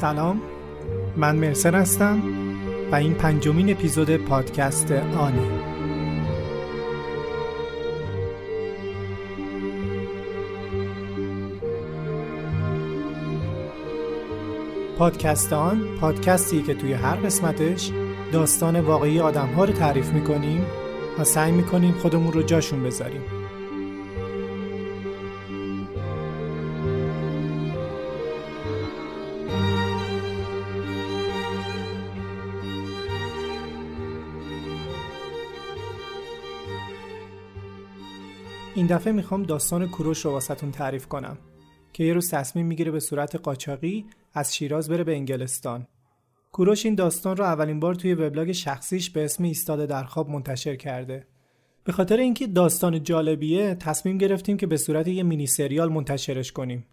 سلام. من مرسن هستم و این پنجمین اپیزود پادکست آنه پادکست آن پادکستی که توی هر قسمتش داستان واقعی آدم ها رو تعریف می‌کنیم و سعی می‌کنیم خودمون رو جاشون بذاریم. این دفعه می‌خوام داستان کوروش رو واسهتون تعریف کنم که یه روز تصمیم می‌گیره به صورت قاچاقی از شیراز بره به انگلستان. کوروش این داستان رو اولین بار توی وبلاگ شخصیش به اسم ایستاده در خواب منتشر کرده. به خاطر اینکه داستان جالبیه تصمیم گرفتیم که به صورت یه مینی سریال منتشرش کنیم.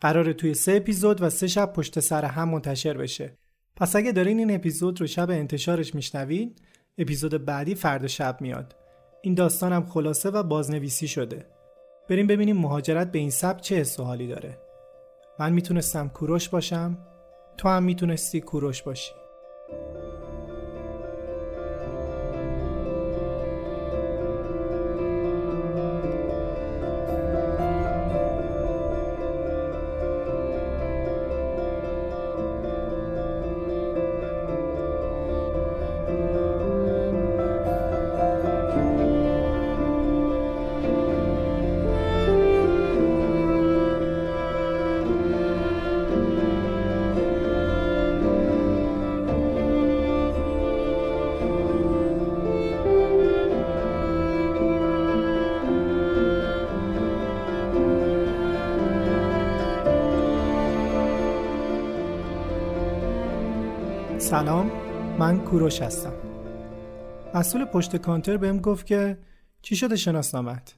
قراره توی سه اپیزود و سه شب پشت سر هم منتشر بشه. پس اگه دارین این اپیزود رو شب انتشارش میشنوین، اپیزود بعدی فردا شب میاد. این داستان هم خلاصه و بازنویسی شده. بریم ببینیم مهاجرت به این سبک چه حس داره من می‌تونستم کوروش باشم تو هم می‌تونستی کوروش باشی سلام من کوروش هستم. مسئول پشت کانتر بهم گفت که چی شده شناسنامت؟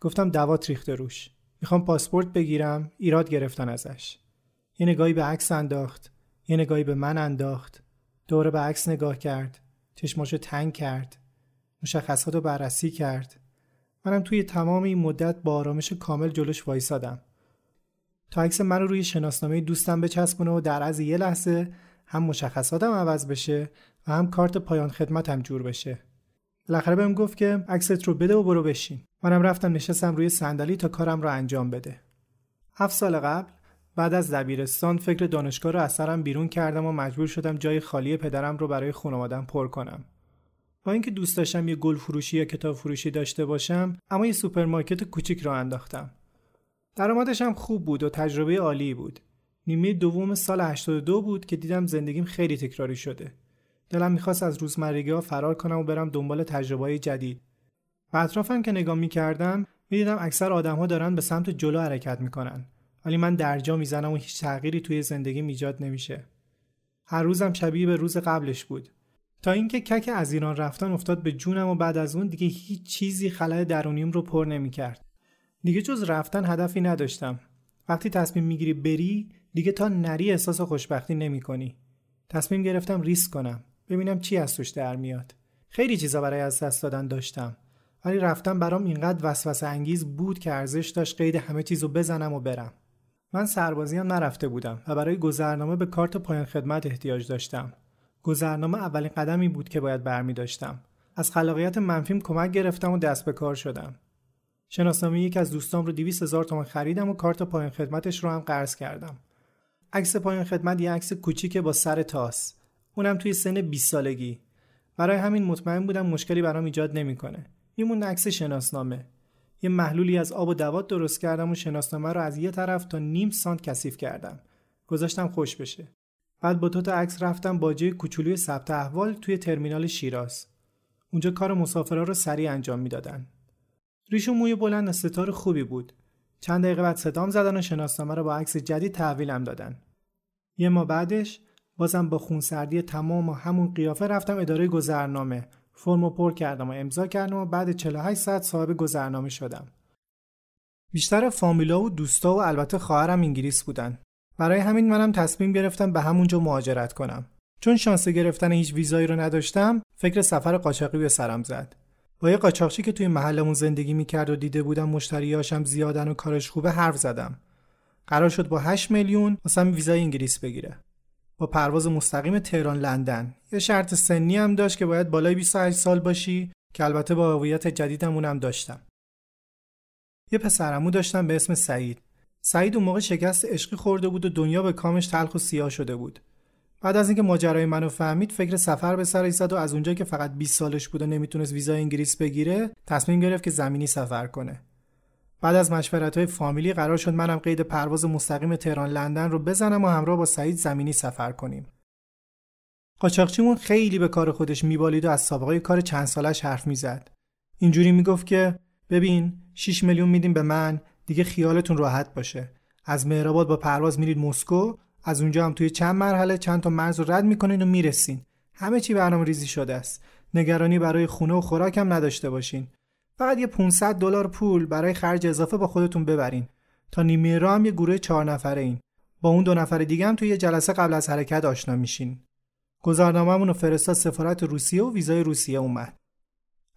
گفتم دوات ریخته روش. می‌خوام پاسپورت بگیرم ایراد گرفتن ازش. یه نگاهی به عکس انداخت یه نگاهی به من انداخت. دوره به عکس نگاه کرد چشماشو تنگ کرد مشخصات رو بررسی کرد. منم توی تمام این مدت با آرامش کامل جلوش وایسادم. تا عکس من رو روی شناسنامه دوستم بچسبونه و در عرض یه لحظه هم مشخصاتم عوض بشه و هم کارت پایان خدمتم جور بشه. بالاخره بهم گفت که عکست رو بده و برو بشین. منم رفتم نشستم روی صندلی تا کارم رو انجام بده. هفت سال قبل بعد از دبیرستان فکر دانشگاه رو از سرم بیرون کردم و مجبور شدم جای خالی پدرم رو برای خانوادم پر کنم. با اینکه دوست داشتم یه گل فروشی یا کتاب فروشی داشته باشم اما یه سوپرمارکت کوچیک راه انداختم. درآمدش هم خوب بود و تجربه عالی بود. نیمه دوم سال 82 بود که دیدم زندگیم خیلی تکراری شده. دلم می‌خواست از روزمرگی ها فرار کنم و برم دنبال تجربه جدید. و اطرافم که نگاه می‌کردم می‌دیدم اکثر آدمها دارن به سمت جلو حرکت می‌کنن. ولی من درجا می‌زنم و هیچ تغییری توی زندگی ایجاد نمیشه. هر روزم شبیه به روز قبلش بود. تا اینکه کک از ایران رفتن افتاد به جونم و بعد از اون دیگه هیچ چیزی خلای درونیم رو پر نمی‌کرد. دیگه جز رفتن هدفی نداشتم. وقتی تصمیم می‌گیری بری دیگه تا نری احساس خوشبختی نمی کنی. تصمیم گرفتم ریسک کنم. ببینم چی از توش در میاد. خیلی چیزا برای از دست دادن داشتم. ولی رفتم برام اینقدر وسوسه انگیز بود که ارزش داشت قید همه چیزو بزنم و برم. من سربازی هم نرفته بودم و برای گذرنامه به کارت پایان خدمت احتیاج داشتم. گذرنامه اولین قدمی بود که باید برمی داشتم. از خلاقیت منفیم کمک گرفتم و دست به کار شدم. شناسنامه یکی از دوستام رو 200 هزار تومان خریدم و کارت پایان خدمتش رو هم قرض کردم. عکس پایان خدمت یه عکس کوچیکه با سر تاس. اونم توی سن 20 سالگی. برای همین مطمئن بودم مشکلی برام ایجاد نمی‌کنه. میمون عکس شناسنامه. یه محلولی از آب و دوات درست کردم و شناسنامه رو از یه طرف تا نیم سانت کثیف کردم. گذاشتم خوش بشه. بعد با تو تا عکس رفتم باجه کوچولوی ثبت احوال توی ترمینال شیراز. اونجا کار مسافرها رو سریع انجام می‌دادن. ریشو موی بلند ستار خوبی بود. چند دقیقه بعد صدام زدن و شناسنامه رو با عکس جدید تحویلم دادن. یه ما بعدش بازم با خونسردی تمام و همون قیافه رفتم اداره گذرنامه. فرمو پر کردم و امضا کردم و بعد 48 ساعت صاحب گذرنامه شدم. بیشتر فامیلا و دوستا و البته خواهرم انگلیس بودن. برای همین منم تصمیم گرفتم به همونجا مهاجرت کنم. چون شانس گرفتن هیچ ویزایی رو نداشتم فکر سفر قاچاقی به سرم زد. با یه قاچاقچی که توی محلمون زندگی می‌کرد و دیده بودم مشتریاشم زیادن و کارش خوبه حرف زدم. قرار شد با 8 میلیون واسم ویزای انگلیس بگیره. با پرواز مستقیم تهران لندن یه شرط سنی هم داشت که باید بالای 28 سال باشی که البته با هویت جدیدمون هم داشتم یه پسرمو داشتم به اسم سعید سعید اون موقع شکست عشقی خورده بود و دنیا به کامش تلخ و سیاه شده بود بعد از اینکه ماجرای منو فهمید فکر سفر به سر ایستاد و از اونجا که فقط 20 سالش بود و نمی‌تونست ویزای انگلیس بگیره تصمیم گرفت که زمینی سفر کنه. بعد از مشورت های فامیلی قرار شد منم قید پرواز مستقیم تهران لندن رو بزنم و همراه با سعید زمینی سفر کنیم. قاچاقچیمون خیلی به کار خودش میبالید و از سابقه کار چند سالش حرف می‌زد. اینجوری می‌گفت که ببین 6 میلیون میدیم به من دیگه خیالتون راحت باشه. از مهرآباد با پرواز میرید مسکو از اونجا هم توی چند مرحله چند تا مرز رو رد می‌کنین و می‌رسین. همه چی برنامه ریزی شده است. نگرانی برای خونه و خوراک هم نداشته باشین. فقط یه 500 دلار پول برای خرج اضافه با خودتون ببرین. تا نیمه راه هم یه گروه چهار نفره این با اون دو نفر دیگه هم توی یه جلسه قبل از حرکت آشنا میشین. گذارنامه‌مون رو فرستاد سفارت روسیه و ویزای روسیه اومد.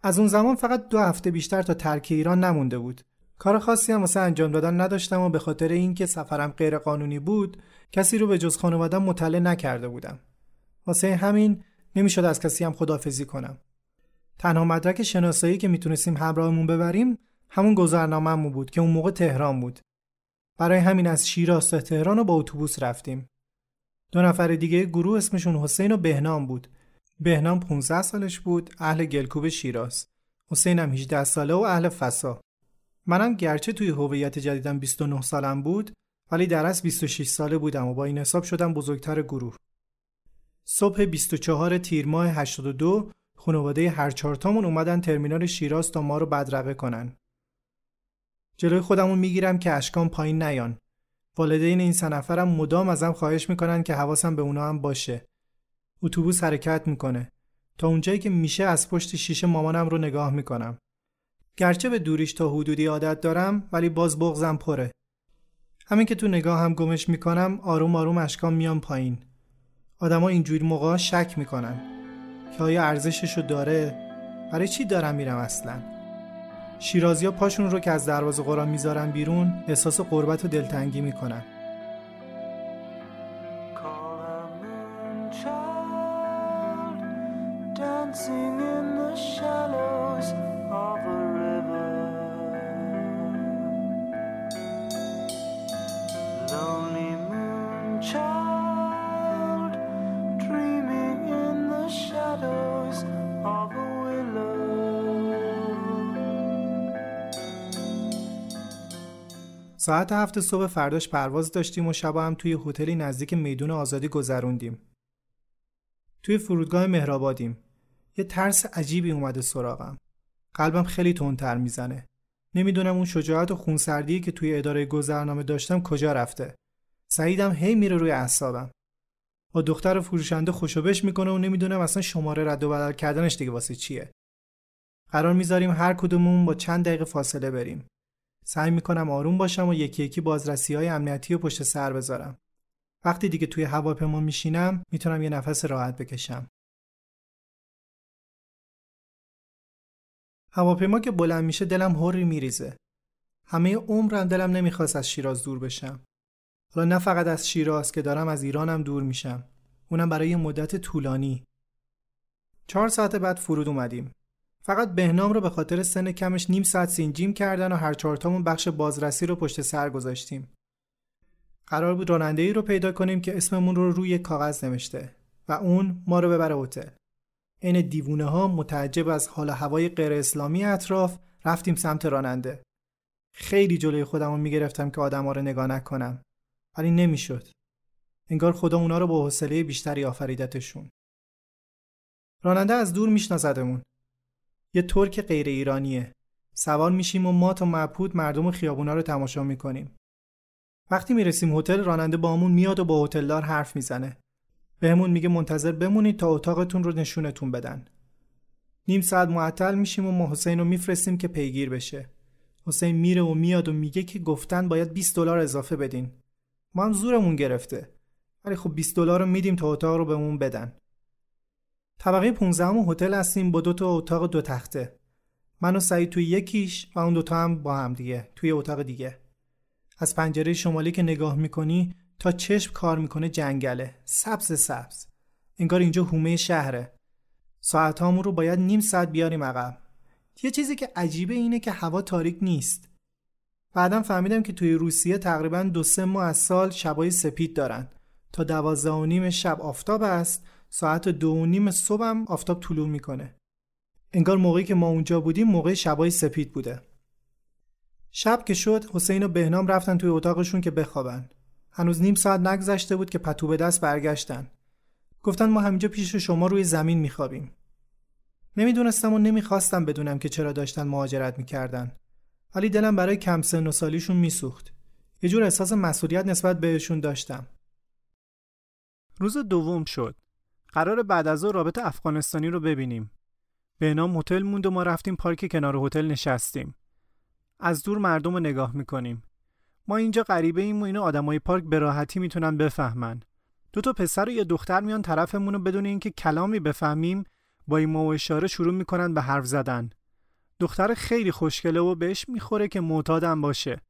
از اون زمان فقط دو هفته بیشتر تا ترک ایران نمونده بود. کار خاصی هم واسه انجام دادن نداشتم و به خاطر اینکه سفرم غیر قانونی بود کسی رو به جز خانوادم مطلع نکرده بودم. واسه همین نمی‌شد از کسی هم خدافزی کنم. تنها مدرک شناسایی که می‌تونستیم همراهمون ببریم همون گذرنامه‌مون بود که اون موقع تهران بود. برای همین از شیراز تا تهران رو با اتوبوس رفتیم. دو نفر دیگه گروه اسمشون حسین و بهنام بود. بهنام 15 سالش بود اهل گلکوب شیراز. حسین هم 18 ساله و اهل فسا. منم گرچه توی هویت جدیدم 29 سالم بود ولی در اصل 26 ساله بودم و با این حساب شدم بزرگتر گروه صبح 24 تیر ماه 82 خانواده هر چهارتامون اومدن ترمینال شیراز تا ما رو بدرقه کنن. جلوی خودمون می‌گیرم که اشکام پایین نیان. والدین این سه نفرم مدام ازم خواهش می‌کنن که حواسم به اونا هم باشه. اتوبوس حرکت می‌کنه. تا اونجایی که میشه از پشت شیشه مامانم رو نگاه می‌کنم. گرچه به دوریش تا حدودی عادت دارم ولی باز بغزم پره. همین که تو نگاه هم گمش می‌کنم آروم آروم اشکام میان پایین. آدما اینجوری موقع شک می‌کنن. که آیا ارزششو داره برای چی دارم میرم اصلا شیرازیا پاشون رو که از دروازه قرآن می‌ذارن بیرون احساس قربت و دلتنگی می‌کنن ساعت هفت صبح فرداش پرواز داشتیم و شب هم توی هتلی نزدیک میدون آزادی گذروندیم. توی فرودگاه مهرآبادیم. یه ترس عجیبی اومده سراغم. قلبم خیلی تندتر می‌زنه. نمی‌دونم اون شجاعت و خونسردی که توی اداره گذرنامه داشتم کجا رفته. سعیدم هی میره روی اعصابم. با دختر فروشنده خوشوبش می‌کنه و نمی‌دونم اصلا شماره رد و بدل کردنش دیگه واسه چیه. قرار می‌ذاریم هر کدومون با چند دقیقه فاصله بریم. سعی می‌کنم آروم باشم و یکی یکی بازرسی های امنیتی و پشت سر بذارم. وقتی دیگه توی هواپیما میشینم می‌تونم یه نفس راحت بکشم. هواپیما که بلند میشه دلم هوری میریزه. همه عمرم دلم نمی‌خواست از شیراز دور بشم. حالا نه فقط از شیراز که دارم از ایرانم دور میشم. اونم برای مدت طولانی. چهار ساعت بعد فرود اومدیم. فقط بهنام رو به خاطر سن کمش نیم ساعت سینجیم کردن و هر چهارتامون بخش بازرسی رو پشت سر گذاشتیم. قرار بود راننده ای رو پیدا کنیم که اسممون رو روی کاغذ نوشته و اون ما رو ببره هتل. عین دیوونه ها متعجب از حال هوای غیر اسلامی اطراف رفتیم سمت راننده. خیلی جلوی خودم می‌گرفتم که آدم رو نگاه نکنم ولی نمی‌شد. انگار خدا اونا رو با حوصله بیشتری آفریدتشون. راننده از دور میشناسدمون یه ترک غیر ایرانیه. سوار میشیم و ما تا مبهود مردم خیابونا رو تماشا می‌کنیم. وقتی می‌رسیم هتل راننده بامون میاد و با هتلدار حرف می‌زنه. بهمون میگه منتظر بمونید تا اتاقتون رو نشونتون بدن. نیم ساعت معطل میشیم و ما حسین رو میفرستیم که پیگیر بشه. حسین میره و میاد و میگه که گفتن باید 20 دلار اضافه بدین. ما هم زورمون گرفته. ولی خب 20 دلار رو میدیم تا اتاق رو بهمون بدن. طبقه 15 هم هتل هستیم با دو تا اتاق دو تخته. من و سعید توی یکیش و اون دوتا هم با هم دیگه توی اتاق دیگه. از پنجره شمالی که نگاه می‌کنی تا چشم کار می‌کنه جنگله. سبز سبز. انگار اینجا هومه شهره. ساعت رو باید نیم ساعت بیاریم عقب. یه چیزی که عجیبه اینه که هوا تاریک نیست. بعدم فهمیدم که توی روسیه تقریبا دو سه ماه از سال شبای سپید دارن. تا دوازده و نیم شب آفتاب است ساعت دو و نیم صبحم آفتاب طلوع می‌کنه. انگار موقعی که ما اونجا بودیم موقع شبای سپید بوده. شب که شد حسین و بهنام رفتن توی اتاقشون که بخوابن. هنوز نیم ساعت نگذشته بود که پتو به دست برگشتن. گفتن ما همینجا پیش شما روی زمین میخوابیم. نمی‌دونستم و نمی‌خواستم بدونم که چرا داشتن مهاجرت می‌کردن. ولی دلم برای کم سن و سالیشون میسوخت. یه جور احساس مسئولیت نسبت بهشون داشتم. روز دوم شد. قرار بعد از او رابط افغانستانی رو ببینیم. به نام هتل موند و ما رفتیم پارک کنار هتل نشستیم. از دور مردم رو نگاه می‌کنیم. ما اینجا غریبه ایم و اینو آدمای پارک به راحتی می‌تونن بفهمن. دو تا پسر و یه دختر میان طرفمون رو بدون اینکه کلامی بفهمیم با این و اشاره شروع می‌کنن به حرف زدن. دختر خیلی خوشگله و بهش می‌خوره که معتادم باشه.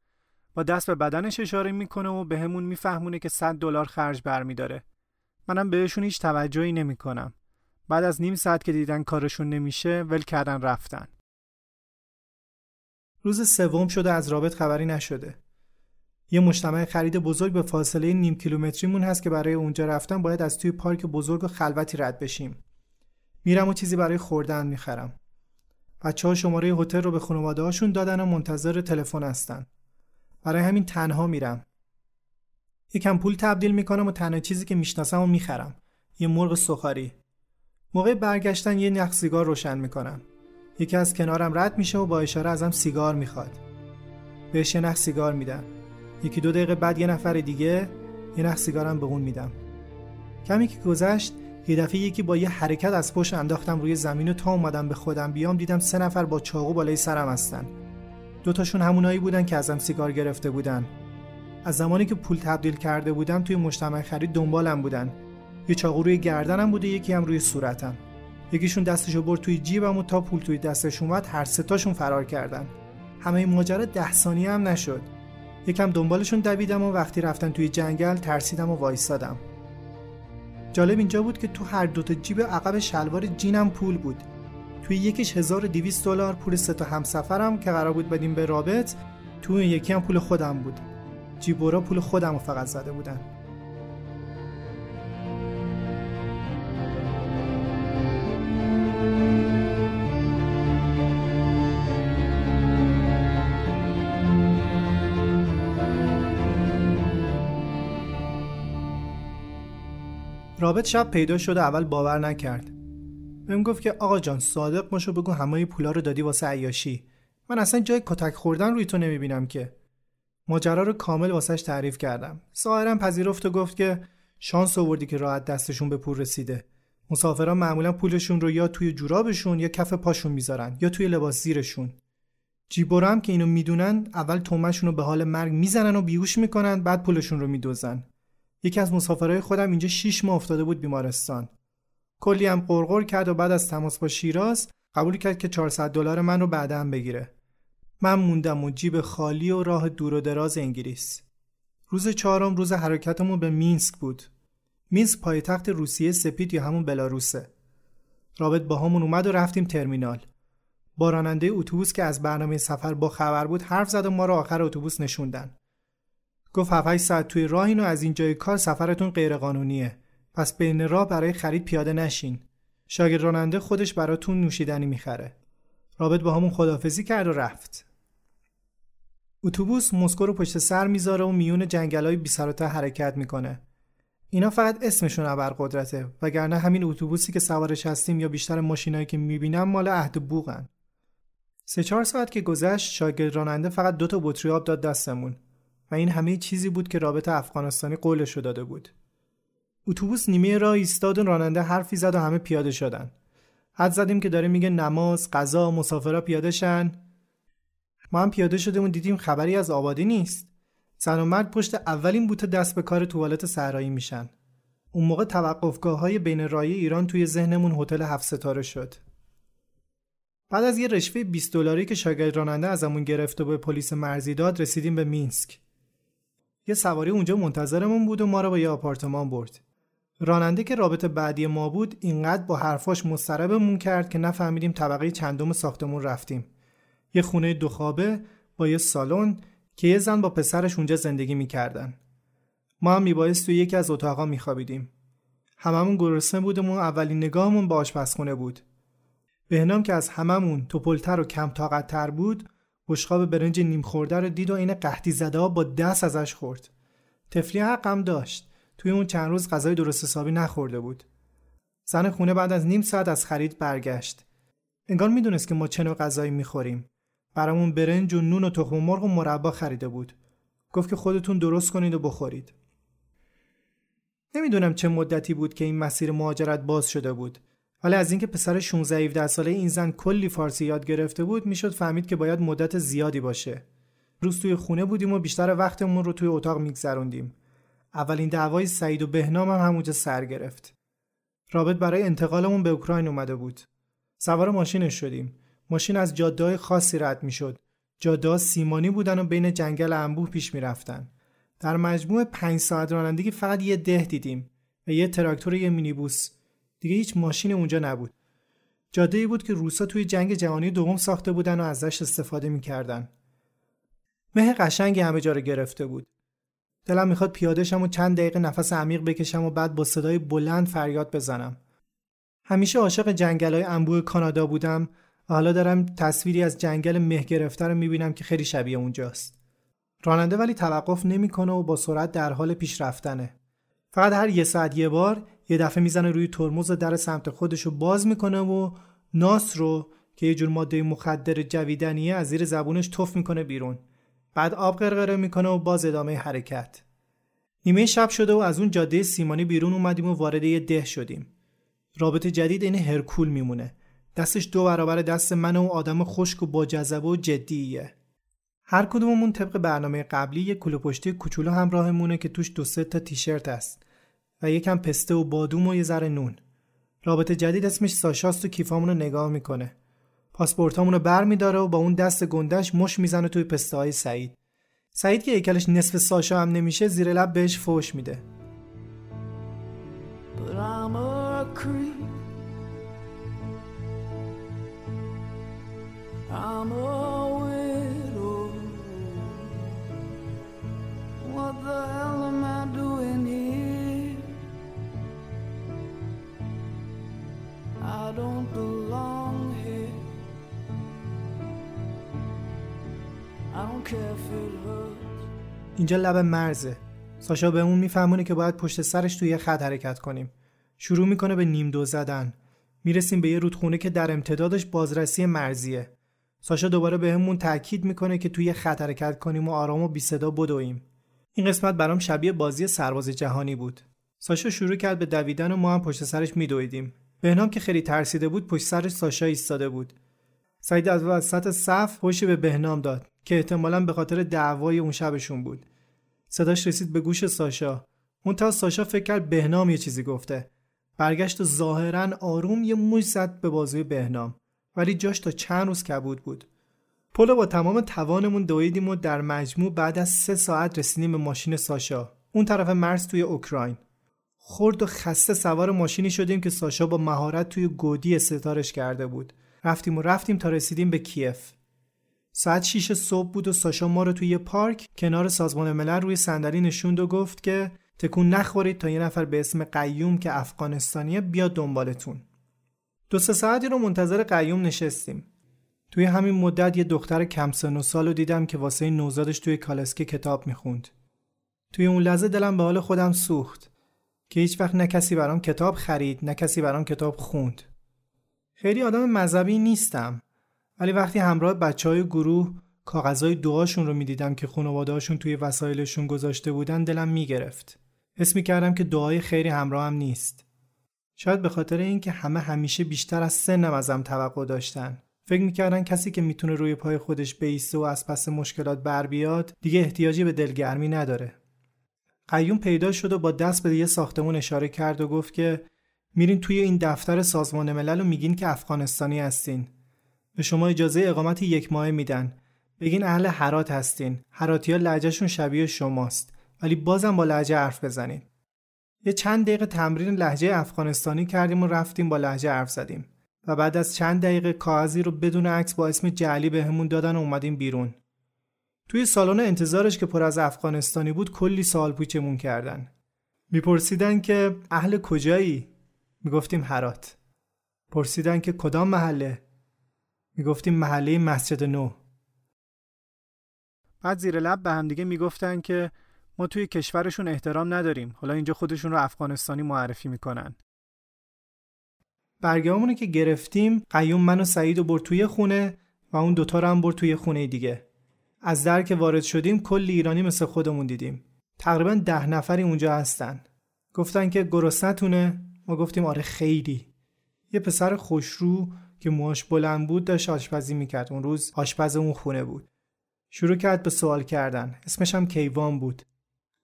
با دست به بدنش اشاره می‌کنه و بهمون به میفهمونه که 100 دلار خرج برمیداره. منم بهشون هیچ توجهی نمی‌کنم. بعد از نیم ساعت که دیدن کارشون نمیشه ول کردن رفتن. روز سوم شده از رابط خبری نشده. یه مجتمع خرید بزرگ به فاصله نیم کیلومتریمون هست که برای اونجا رفتن باید از توی پارک بزرگ و خلوتی رد بشیم. میرم و چیزی برای خوردن می‌خرم. بچه ها شماره هتل رو به خانواده هاشون دادن و منتظر تلفن هستن. برای همین تنها میرم. یکم پول تبدیل می‌کنم و تنها چیزی که می‌شناسم و می‌خرم. یه مرغ سخاری. موقع برگشتن یه نخ سیگار روشن می‌کنم یکی از کنارم رد میشه و با اشاره ازم سیگار می‌خواد. بهش یه نخ سیگار میدم یکی دو دقیقه بعد یه نفر دیگه یه نخ سیگارم به اون میدم. کمی که گذشت یه دفعه یکی با یه حرکت از پشت انداختم روی زمین و تا اومدم به خودم بیام دیدم سه نفر با چاقو بالای سرم هستن. دوتاشون همونایی بودن که ازم سیگار گرفته بودن. از زمانی که پول تبدیل کرده بودم توی مجتمع خرید دنبالم بودن. یه چاقو روی گردنم بوده یکی هم روی صورتم. یکیشون دستشو برد توی جیبم و تا پول توی دستش اومد هر ستاشون فرار کردن. همه ماجرا ده ثانیه هم نشد. یکم دنبالشون دویدم و وقتی رفتن توی جنگل ترسیدم و وایستادم جالب اینجا بود که تو هر دوتا جیب عقب شلوار جینم پول بود. توی یکیش 1200 دلار پول سه تا همسفرم که قرار بود بدیم به رابط توی یکی هم پول خودم بود. جیبورا پول خودم رو فقط زده بودن. رابط شب پیدا شده اول باور نکرد. بهم گفت که آقا جان صادق باشو بگو همه پولا رو دادی واسه عیاشی. من اصلا جای کتک خوردن روی تو نمی‌بینم که. ماجرا رو کامل واسش تعریف کردم. ظاهرا پذیرفت و گفت که شانس آوردی که راحت دستشون به پول رسیده. مسافران معمولا پولشون رو یا توی جورابشون یا کف پاشون می‌ذارن یا توی لباس زیرشون. جیبورا هم که اینو می‌دونن اول تومشون رو به حال مرگ می‌زنن و بیهوش می‌کنن بعد پولشون رو میدوزن. یکی از مسافرهای خودم اینجا 6 ماه افتاده بود بیمارستان. کلی هم قرقر کرد و بعد از تماس با شیراز قبول کرد که 400 دلار من رو بعدا بگیره. من موندم و جیب خالی و راه دور و دراز انگلیس. روز چهارم روز حرکتمون به مینسک بود. مینسک پایتخت روسیه سپید یا همون بلاروسه. رابط با همون اومد و رفتیم ترمینال. با راننده اتوبوس که از برنامه سفر با خبر بود حرف زد و ما رو آخر اتوبوس نشوندن. گفت 7 ساعت توی راه اینو از اینجای کار سفرتون غیرقانونیه. پس بین راه برای خرید پیاده نشین. شاگرد راننده خودش براتون نوشیدنی می‌خره. رابط با همون خدافزی کرد و رفت. اتوبوس مسکو رو پشت سر می‌ذاره و میون جنگلای بی سر حرکت می‌کنه. اینا فقط اسمشون ابرقدرته وگرنه همین اتوبوسی که سوارش هستیم یا بیشتر ماشینایی که می‌بینم مال عهد بوغن. سه چهار ساعت که گذشت شاگرد راننده فقط دو تا بطری آب داد دستمون و این همه چیزی بود که رابط افغانستانی قولش داده بود. اتوبوس نیمه راه ایستاد و راننده حرفی زد و همه پیاده شدن. حد زدیم که داره میگه نماز قضا مسافرا پیاده شن. ما هم پیاده شدیم و دیدیم خبری از آبادی نیست زن و مرد پشت اولین بوته دست به کار توالت صحرایی میشن اون موقع توقفگاه های بین رای ایران توی ذهنمون هتل هفت ستاره شد بعد از یه رشوه 20 دلاری که شاگرد راننده ازمون گرفت و به پلیس مرزی داد رسیدیم به مینسک یه سواری اونجا منتظرمون بود و ما رو به یه آپارتمان برد. راننده که رابطه بعدی ما بود اینقدر با حرفاش مضطربمون کرد که نفهمیدیم طبقه چندم ساختمون رفتیم. یه خونه دو خوابه با یه سالن که یه زن با پسرش اونجا زندگی می‌کردن. ما هم میبایست توی یکی از اتاقا میخوابیدیم. هممون گرسنه بودیم و اولین نگاهمون به آشپزخونه بود. بهنام که از هممون توپلتر و کم طاقتتر بود بشقاب برنج نیم خورده رو دید و این قحطی زده ها با دست ازش خورد. تفلی حقم داشت. توی اون چند روز غذای درست حسابی نخورده بود. زن خونه بعد از نیم ساعت از خرید برگشت. انگار می‌دونست که ما چه نوع غذایی می‌خوریم. برامون برنج و نون و تخم مرغ و مربا خریده بود. گفت که خودتون درست کنید و بخورید. نمی‌دونم چه مدتی بود که این مسیر مهاجرت باز شده بود. ولی از اینکه پسر 16 17 ساله این زن کلی فارسی یاد گرفته بود می‌شد فهمید که باید مدت زیادی باشه. روز توی خونه بودیم و بیشتر وقتمون رو توی اتاق میگذروندیم. اولین دعوای سعید و بهنام هم همونجا سر گرفت. رابط برای انتقالمون به اوکراین اومده بود. سوار ماشینش شدیم. ماشین از جاده خاصی رد می‌شد. جاده سیمانی بودن و بین جنگل انبوه پیش می‌رفتن. در مجموع پنج ساعت رانندگی فقط یه ده دیدیم و یه تراکتور یه مینیبوس. دیگه هیچ ماشین اونجا نبود. جاده بود که روسا توی جنگ جهانی دوم ساخته بودن و ازش استفاده می‌کردن. مه قشنگی همه جا رو گرفته بود. دلم می‌خواد پیاده شم و چند دقیقه نفس عمیق بکشم و بعد با صدای بلند فریاد بزنم. همیشه عاشق جنگل های انبوه کانادا بودم و حالا دارم تصویری از جنگل مه گرفته رو می‌بینم که خیلی شبیه اونجاست. راننده ولی توقف نمی‌کنه و با سرعت در حال پیش رفتنه. فقط هر یه ساعت یه بار یه دفعه می‌زنه روی ترمز در سمت خودش رو باز می‌کنه و ناس رو که یه جور ماده مخدر جویدنیه از زیر زبونش تف می‌کنه بیرون. بعد آب قرقره می‌کنه و باز ادامه حرکت. نیمه شب شده و از اون جاده سیمانی بیرون اومدیم و وارد یه ده شدیم. رابطه جدید این هرکول میمونه. دستش دو برابر دست من و آدم خشک و با جذبه و جدیه. هر کدوممون طبق برنامه قبلی یه کوله پشتی کوچولو همراهمونه که توش دو سه تا تیشرت است و یکم پسته و بادوم و یه ذره نون. رابطه جدید اسمش ساشاست و کیفامون رو نگاه می‌کنه. پاسپورتامون رو بر میداره و با اون دست گندش مش می‌زنه توی پسته های سعید. سعید که هیکلش نصف ساشا هم نمیشه زیر لب بهش فوش میده. اینجا لب مرزه. ساشا به اون میفهمونه که باید پشت سرش توی خط حرکت کنیم. شروع می‌کنه به نیم دو زدن. می‌رسیم به یه رودخونه که در امتدادش بازرسی مرزیه. ساشا دوباره بهمون به تاکید می‌کنه که توی خط حرکت کنیم و آرام و بی صدا بدویم. این قسمت برام شبیه بازی سرباز جهانی بود. ساشا شروع کرد به دویدن و ما هم پشت سرش میدویدیم. بهنام که خیلی ترسیده بود پشت سرش ساشا ایستاده بود. سعید از وسط صف پشت به بهنام داد که احتمالا به خاطر دعوای اون شبشون بود. صداش رسید به گوش ساشا. اون تا ساشا فکر کرد بهنام یه چیزی گفته. برگشت و ظاهرا آروم یه موش زد به بازوی بهنام. ولی جاش تا چند روز کبود بود. پلو با تمام توانمون دویدیم و در مجموع بعد از سه ساعت رسیدیم به ماشین ساشا. اون طرف مرز توی اوکراین. خرد و خسته سوار ماشینی شدیم که ساشا با مهارت توی گودی ستارش کرده بود. رفتیم و رفتیم تا رسیدیم به کیف. ساعت 6 صبح بود و ساشا ما رو توی یه پارک کنار سازمان ملل روی صندلی نشوند و گفت که تکون نخورید تا یه نفر به اسم قیوم که افغانستانیه بیاد دنبالتون. دو سه ساعتی رو منتظر قیوم نشستیم. توی همین مدت یه دختر کم سن و سال رو دیدم که واسه نوزادش توی کالسکه کتاب می‌خوند. توی اون لحظه دلم به حال خودم سوخت که هیچ وقت نه کسی برام کتاب خرید نه کسی برام کتاب خوند. خیلی آدم مذهبی نیستم ولی وقتی همراه بچه های گروه کاغذهای دعاشون رو می‌دیدم که خانواده‌هاشون توی وسایلشون گذاشته بودن دلم می‌گرفت. حس کردم که دعای خیری همراه هم نیست. شاید به خاطر اینکه همه همیشه بیشتر از سنم ازم توقع داشتن. فکر می‌کردن کسی که می‌تونه روی پای خودش بیسته و از پس مشکلات بر بیاد دیگه احتیاجی به دلگرمی نداره. قیوم پیدا شد و با دست به یه ساختمون اشاره کرد و گفت که میرین توی این دفتر سازمان ملل و میگین که افغانستانی هستین. به شما اجازه اقامت یک ماه میدن. بگین اهل حرات هستین. حراتی ها لعجهشون شبیه شماست. ولی بازم با لحجه حرف بزنید. یه چند دقیقه تمرین لحجه افغانستانی کردیم و رفتیم با لحجه حرف زدیم و بعد از چند دقیقه کاغذی رو بدون عکس با اسم جعلی بهمون دادن و اومدیم بیرون. توی سالن انتظارش که پر از افغانستانی بود کلی سال پوچمون کردن. میپرسیدن که اهل کجایی؟ می‌گفتیم هرات. پرسیدن که کدام محله؟ می‌گفتیم محله مسجد نو. بعد زیر لب به همدیگه می‌گفتن که ما توی کشورشون احترام نداریم. حالا اینجا خودشون رو افغانستانی معرفی می‌کنن. برگامونو که گرفتیم قیوم من و سعید و برد توی خونه و اون دوتا رو هم برد توی خونه دیگه. از در که وارد شدیم کلی ایرانی مثل خودمون دیدیم. تقریبا ده نفری اونجا هستن. گفتن که گرسنتونه ما گفتیم آره خیلی. یه پسر خوشرو که موهاش بلند بود داشت آشپزی می‌کرد. اون روز آشپز اون خونه بود. شروع کرد به سوال کردن. اسمش هم کیوان بود.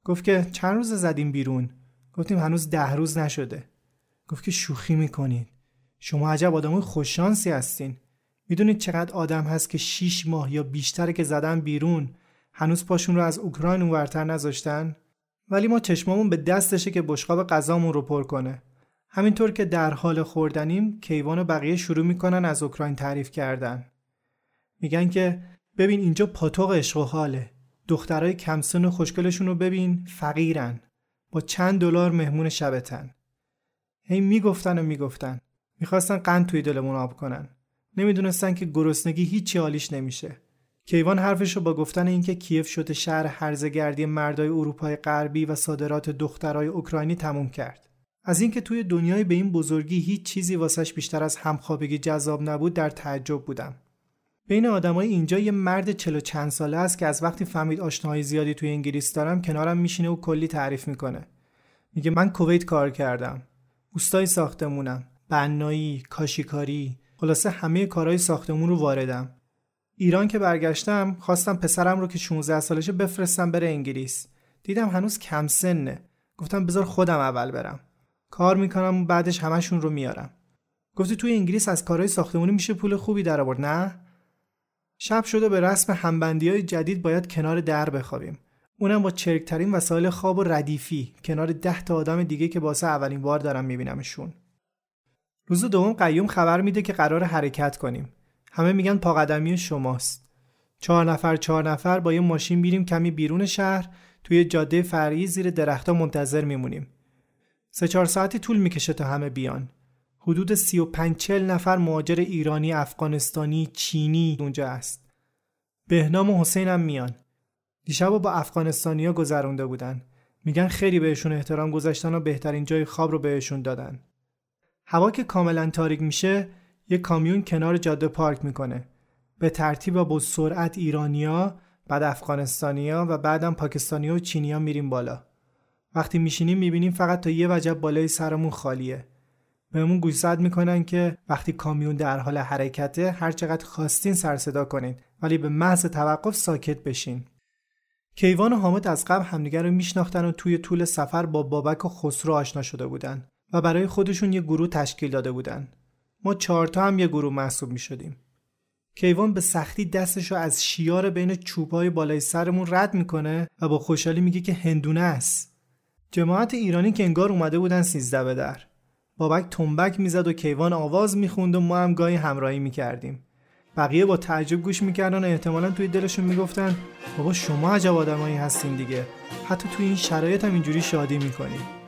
گفت که چند روز زدیم بیرون. گفتیم هنوز ده روز نشده. گفت که شوخی می‌کنین. شما عجب آدمای خوششانسی هستین. می‌دونید چقدر آدم هست که 6 ماه یا بیشتره که زدن بیرون. هنوز پاشون رو از اوکراین اونورتر نذاشتن. ولی ما چشمامون به دستشه که بشقاب غذامون رو پر کنه. همینطور که در حال خوردنیم کیوان و بقیه شروع می‌کنن از اوکراین تعریف کردن. میگن که ببین اینجا پاتوق عشق و حاله. دخترای کمسن و خوشگلشون رو ببین فقیرن. با چند دلار مهمون شبتن. هی می‌گفتن و می‌گفتن. می‌خواستن قند توی دلمون آب کنن. نمی‌دونستن که گرسنگی هیچی حالیش نمیشه. کیوان حرفش رو با گفتن اینکه کیف شده شهر هرزگردی مردای اروپای غربی و صادرات دخترای اوکراینی تموم کرد. از اینکه توی دنیای به این بزرگی هیچ چیزی واسش بیشتر از همخوابگی جذاب نبود در تعجب بودم. بین آدمای اینجا یه مرد چلو چند ساله است که از وقتی فهمید آشناهای زیادی توی انگلیس دارم کنارم میشینه و کلی تعریف می‌کنه. میگه من کویت کار کردم. اوستای ساختمونم. بنایی کاشیکاری. خلاصه همه کارهای ساختمون رو واردم. ایران که برگشتم خواستم پسرم رو که 16 سالشه بفرستم بره انگلیس. دیدم هنوز کم سنه. گفتم بذار خودم اول برم. کار می‌کنم و بعدش همشون رو میارم. گفتی توی انگلیس از کارهای ساختمونی میشه پول خوبی در آورد نه؟ شب شده به رسم همبندی های جدید باید کنار در بخوابیم. اونم با چرکترین وسایل خواب و ردیفی. کنار ده تا آدم دیگه که واسه اولین بار دارم میبینمشون. روز دوم قیوم خبر میده که قرار حرکت کنیم. همه میگن پاقدمی شماست. چهار نفر چهار نفر با یه ماشین بیریم کمی بیرون شهر. توی جاده فرعی زیر درختها منتظر میمونیم. سه چهار ساعتی طول می‌کشه تا همه بیان. حدود 35 40 نفر مهاجر ایرانی، افغانستانی، چینی اونجا است. بهنام و حسین هم میان. دیشب با افغانستانیا گذرونده بودن. میگن خیلی بهشون احترام گذاشتن و بهترین جای خواب رو بهشون دادن. هوا که کاملا تاریک میشه، یه کامیون کنار جاده پارک می‌کنه. به ترتیب با سرعت ایرانیا، بعد افغانستانیا و بعدم پاکستانیا و چینیا میریم بالا. وقتی میشینیم می‌بینیم فقط تا یه وجب بالای سرمون خالیه. بهمون گوشزد می‌کنن که وقتی کامیون در حال حرکته هر چقدر خواستین سر صدا کنین ولی به محض توقف ساکت بشین کیوان و حامد از قبل همدیگر رو میشناختن و توی طول سفر با بابک و خسرو آشنا شده بودن و برای خودشون یه گروه تشکیل داده بودن ما چهارتا هم یه گروه محسوب می شدیم. کیوان به سختی دستشو از شیار بین چوبای بالای سرمون رد می‌کنه و با خوشحالی میگه که هندونه است. جماعت ایرانی که انگار اومده بودن سیزده به در. بابک تنبک می‌زد و کیوان آواز می‌خوند و ما هم گاهی همراهی می‌کردیم. بقیه با تعجب گوش می‌کردن و احتمالا توی دلشون می‌گفتن بابا شما عجب آدمایی هستین دیگه. حتی توی این شرایط هم اینجوری شادی می‌کنیم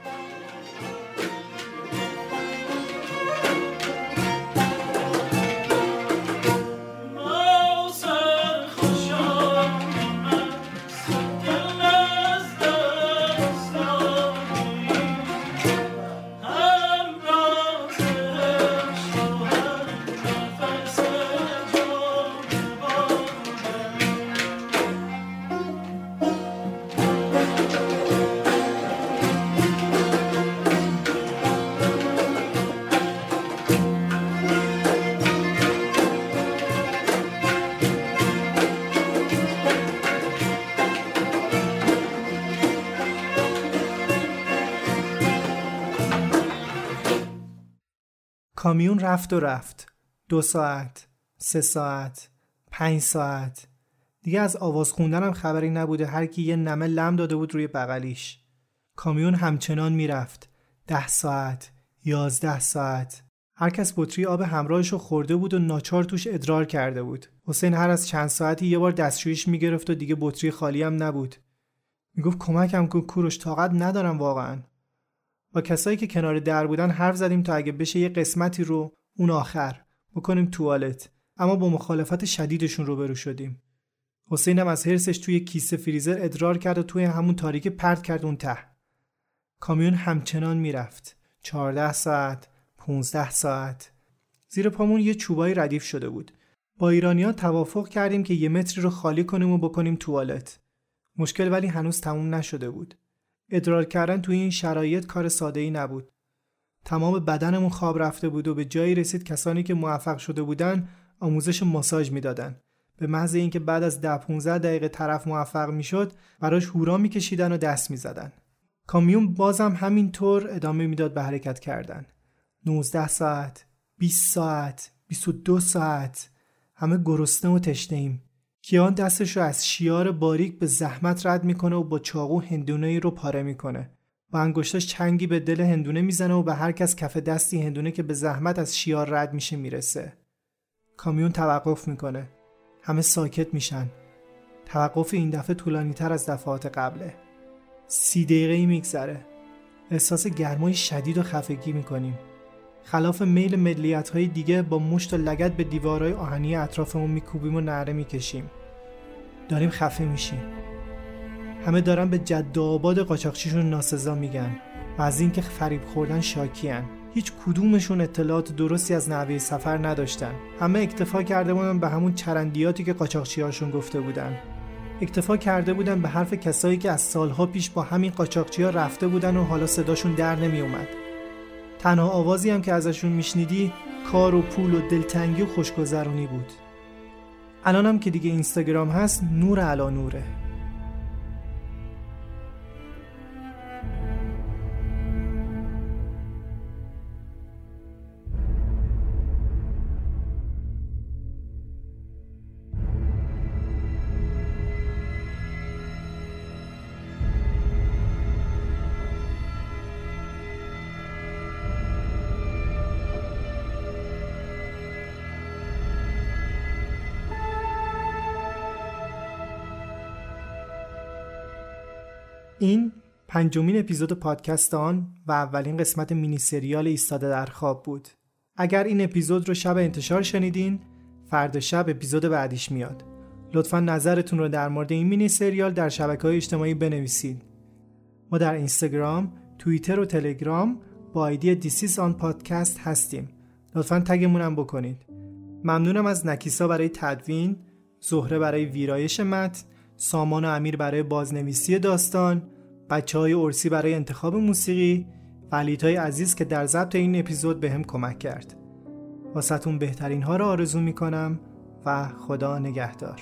کامیون رفت و رفت. دو ساعت سه ساعت پنج ساعت. دیگه از آواز خوندنم خبری نبوده. هر کی یه نمه لم داده بود روی بغلیش. کامیون همچنان می‌رفت. ده ساعت یازده ساعت. هر کس بطری آب همراهش رو خورده بود و ناچار توش ادرار کرده بود. حسین هر از چند ساعتی یه بار دستشویش می‌گرفت و دیگه بطری خالی هم نبود. می‌گفت کمکم کن کوروش طاقت ندارم واقعا. با کسایی که کنار در بودن حرف زدیم تا اگه بشه یه قسمتی رو اون آخر بکنیم توالت. اما با مخالفت شدیدشون روبرو شدیم. حسینم از حرسش توی کیسه فریزر ادرار کرد و توی همون تاریک پرت کرد اون ته. کامیون همچنان می‌رفت. 14 ساعت 15 ساعت. زیر پامون یه چوبای ردیف شده بود. با ایرانیا توافق کردیم که یه متری رو خالی کنیم و بکنیم توالت. مشکل ولی هنوز تموم نشده بود. ادرار کردن توی این شرایط کار ساده ای نبود. تمام بدنمون خواب رفته بود و به جایی رسید کسانی که موفق شده بودن آموزش ماساژ می‌دادن. به محض اینکه بعد از ده 15 دقیقه طرف موفق می‌شد براش هورا میکشیدن و دست می‌زدن. کامیون بازم همینطور ادامه می‌داد به حرکت کردن. 19 ساعت 20 ساعت 22 ساعت همه گرسنه و تشنه ایم کیان دستش رو از شیار باریک به زحمت رد می‌کنه و با چاقو هندونه ای رو پاره می‌کنه. با انگشتاش چنگی به دل هندونه می‌زنه و به هر کس کف دستی هندونه که به زحمت از شیار رد میشه می‌رسه. کامیون توقف می‌کنه. همه ساکت میشن. توقف این دفعه طولانی تر از دفعات قبله. سی دقیقه ای میگذره. احساس گرمای شدید و خفگی می‌کنیم. خلاف میل ملیت های دیگه با مشت و لگت به دیوارهای آهنی اطرافمون میکوبیم و نعره می‌کشیم. داریم خفه میشیم. همه دارن به جد آباد قاچاقچیشون ناسزا میگن و از اینکه فریب خوردن شاکیان هیچ کدومشون اطلاعات درستی از نحوه سفر نداشتن. همه اکتفا کرده بودن به همون چرندیاتی که قاچاقچیهاشون گفته بودن. اکتفا کرده بودن به حرف کسایی که از سالها پیش با همین قاچاقچی ها رفته بودن و حالا صداشون در نمی اومد. تنها آوازی هم که ازشون میشنیدی کار و پول و دلتنگی و خوشگذرونی بود. الانم که دیگه اینستاگرام هست نور علا نوره. این پنجمین اپیزود پادکست آن و اولین قسمت مینی سریال ایستاده در خواب بود. اگر این اپیزود رو شب انتشار شنیدین، فردا شب اپیزود بعدیش میاد. لطفا نظرتون رو در مورد این مینی سریال در شبکه های اجتماعی بنویسید. ما در اینستاگرام، توییتر و تلگرام با آیدی دیسیز آن پادکست هستیم. لطفا تگمون هم بکنید. ممنونم از نکیسا برای تدوین، زهره برای ویرایش متن سامان و امیر برای بازنویسی داستان بچه های ارسی برای انتخاب موسیقی و های عزیز که در ضبط این اپیزود به هم کمک کرد. واسهتون بهترین ها را آرزو می‌کنم و خدا نگهدار.